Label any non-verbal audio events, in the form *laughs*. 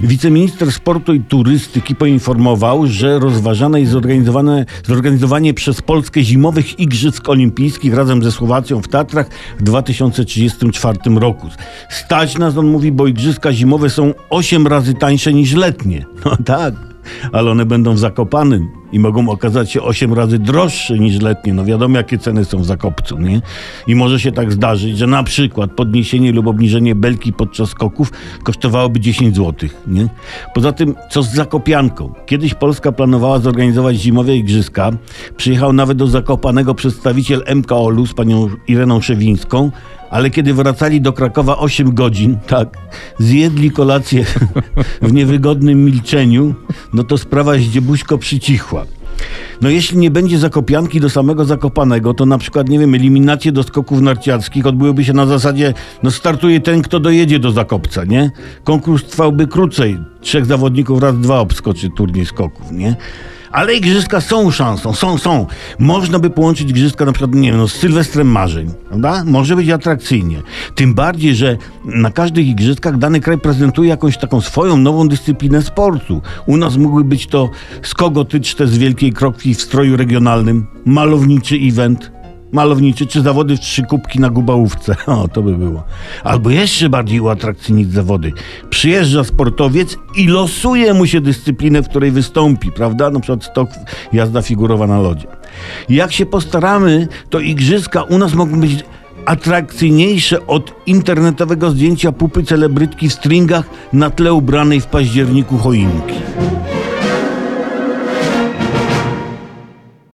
Wiceminister Sportu i Turystyki poinformował, że rozważane jest zorganizowanie przez Polskę zimowych Igrzysk Olimpijskich razem ze Słowacją w Tatrach w 2034 roku. Stać nas, on mówi, bo Igrzyska zimowe są 8 razy tańsze niż letnie. *laughs* No tak, ale one będą w Zakopanym i mogą okazać się 8 razy droższe niż letnie. No wiadomo, jakie ceny są w Zakopcu, nie? I może się tak zdarzyć, że na przykład podniesienie lub obniżenie belki podczas skoków kosztowałoby 10 zł, nie? Poza tym, co z Zakopianką? Kiedyś Polska planowała zorganizować zimowe igrzyska. Przyjechał nawet do Zakopanego przedstawiciel MKOL-u z panią Ireną Szewińską, ale kiedy wracali do Krakowa 8 godzin, tak, zjedli kolację w niewygodnym milczeniu, no to sprawa zdziebuśko przycichła. No jeśli nie będzie zakopianki do samego Zakopanego, to na przykład, nie wiem, eliminacje do skoków narciarskich odbyłyby się na zasadzie, no startuje ten, kto dojedzie do Zakopca, nie? Konkurs trwałby krócej. Trzech zawodników raz dwa obskoczy turniej skoków, nie? Ale igrzyska są szansą, są, są. Można by połączyć igrzyska na przykład, nie wiem, no, z Sylwestrem Marzeń, prawda? Może być atrakcyjnie. Tym bardziej, że na każdych igrzyskach dany kraj prezentuje jakąś taką swoją nową dyscyplinę sportu. U nas mógłby być to skogotyczne z wielkiej krokwi w stroju regionalnym, malowniczy event, malowniczy, czy zawody w trzy kubki na Gubałówce. *laughs* O, to by było. Albo jeszcze bardziej uatrakcyjnić zawody. Przyjeżdża sportowiec i losuje mu się dyscyplinę, w której wystąpi, prawda? Na przykład stok, jazda figurowa na lodzie. Jak się postaramy, to igrzyska u nas mogą być atrakcyjniejsze od internetowego zdjęcia pupy celebrytki w stringach na tle ubranej w październiku choinki.